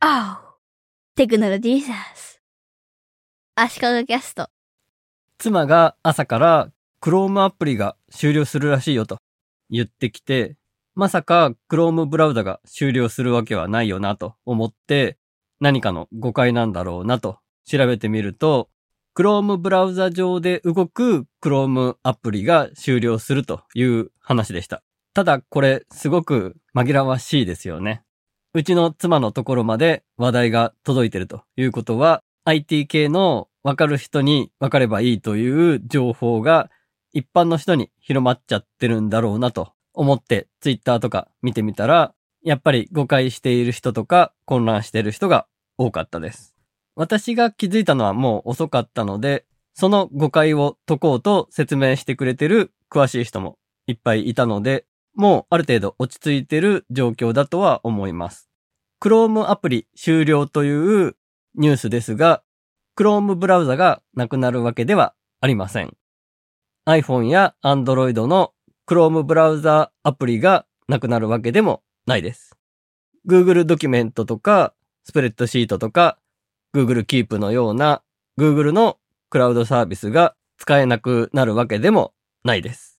Oh! テクノロジーサス。足利キャスト。妻が朝から Chrome アプリが終了するらしいよと言ってきて、まさか Chrome ブラウザが終了するわけはないよなと思って何かの誤解なんだろうなと調べてみると、Chrome ブラウザ上で動く Chrome アプリが終了するという話でした。ただこれすごく紛らわしいですよね。うちの妻のところまで話題が届いてるということは IT 系のわかる人にわかればいいという情報が一般の人に広まっちゃってるんだろうなと思ってツイッターとか見てみたら、やっぱり誤解している人とか混乱している人が多かったです。私が気づいたのはもう遅かったので、その誤解を解こうと説明してくれてる詳しい人もいっぱいいたので、もうある程度落ち着いてる状況だとは思います。Chrome アプリ終了というニュースですが、Chrome ブラウザがなくなるわけではありません。iPhone や Android の Chrome ブラウザアプリがなくなるわけでもないです。Google ドキュメントとか、スプレッドシートとか、Google Keep のような Google のクラウドサービスが使えなくなるわけでもないです。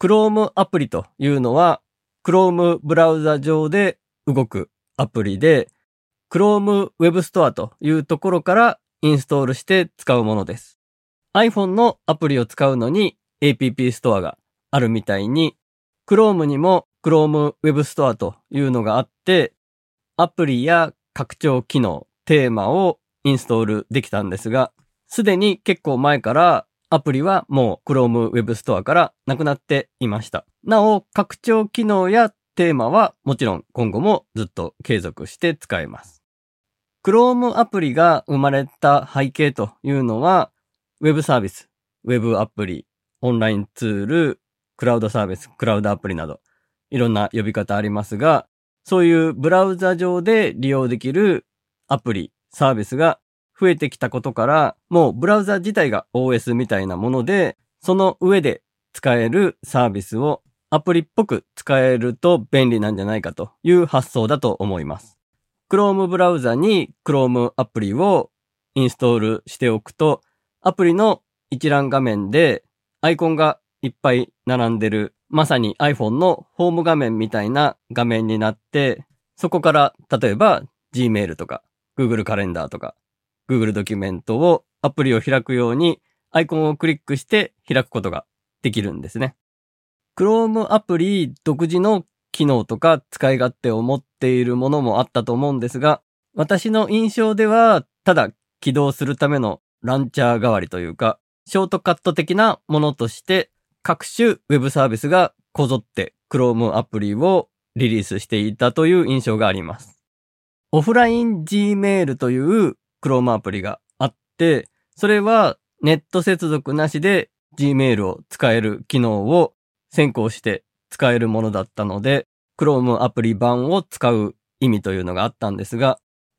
Chrome アプリというのは Chrome ブラウザ上で動くアプリで Chrome Web Store というところからインストールして使うものです。iPhone のアプリを使うのに App ストアがあるみたいに、Chrome にも Chrome Web Store というのがあって、アプリや拡張機能、テーマをインストールできたんですが、すでに結構前からアプリはもう Chrome Web Store からなくなっていました。なお、拡張機能やテーマはもちろん今後もずっと継続して使えます。Chrome アプリが生まれた背景というのは、Web サービス、Web アプリ、オンラインツール、クラウドサービス、クラウドアプリなど、いろんな呼び方ありますが、そういうブラウザ上で利用できるアプリ、サービスが増えてきたことから、もうブラウザ自体が OS みたいなもので、その上で使えるサービスをアプリっぽく使えると便利なんじゃないかという発想だと思います。Chrome ブラウザに Chrome アプリをインストールしておくと、アプリの一覧画面でアイコンがいっぱい並んでる、まさに iPhone のホーム画面みたいな画面になって、そこから例えば Gmail とか Google カレンダーとか Google ドキュメントをアプリを開くようにアイコンをクリックして開くことができるんですね。Chrome アプリ独自の機能とか使い勝手を持っているものもあったと思うんですが、私の印象では、ただ起動するためのランチャー代わりというか、ショートカット的なものとして各種ウェブサービスがこぞって Chrome アプリをリリースしていたという印象があります。オフライン Gmail という Chrome アプリがあって、それはネット接続なしで Gmail を使える機能を先行して使えるものだったので、Chrome アプリ版を使う意味というのがあったんですが、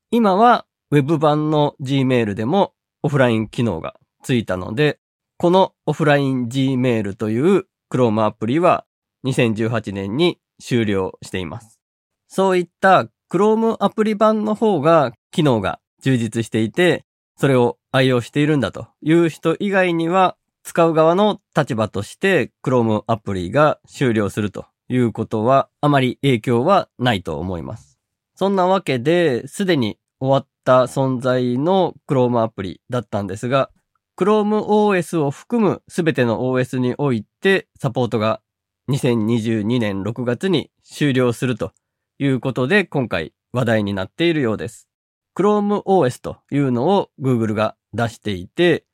今は Web 版の Gmail でもオフライン機能がついたので、このオフライン Gmail という Chrome アプリは2018年に終了しています。そういった Chrome アプリ版の方が機能が充実していて、それを愛用しているんだという人以外には、使う側の立場として Chrome アプリが終了するということはあまり影響はないと思います。そんなわけで、すでに終わった存在の Chrome アプリだったんですが、Chrome OS を含むすべての OS においてサポートが2022年6月に終了するということで今回話題になっているようです。Chrome OS というのを Google が出していて、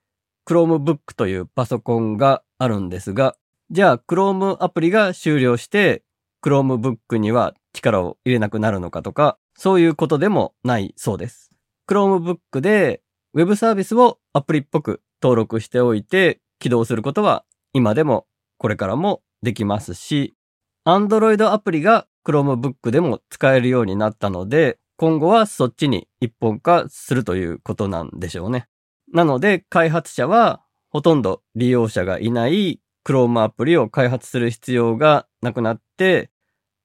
Chromebook というパソコンがあるんですが、じゃあ Chrome アプリが終了して Chromebook には力を入れなくなるのかとか、そういうことでもないそうです。Chromebook で Web サービスをアプリっぽく登録しておいて起動することは今でもこれからもできますし、Android アプリが Chromebook でも使えるようになったので、今後はそっちに一本化するということなんでしょうね。なので開発者はほとんど利用者がいない Chrome アプリを開発する必要がなくなって、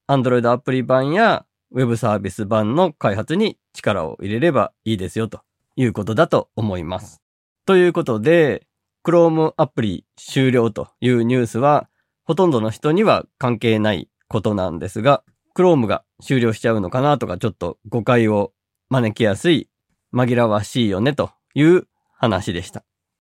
Android アプリ版やウェブサービス版の開発に力を入れればいいですよということだと思います。ということで、Chrome アプリ終了というニュースは、ほとんどの人には関係ないことなんですが、Chrome が終了しちゃうのかなとか、ちょっと誤解を招きやすい、紛らわしいよねという話でした。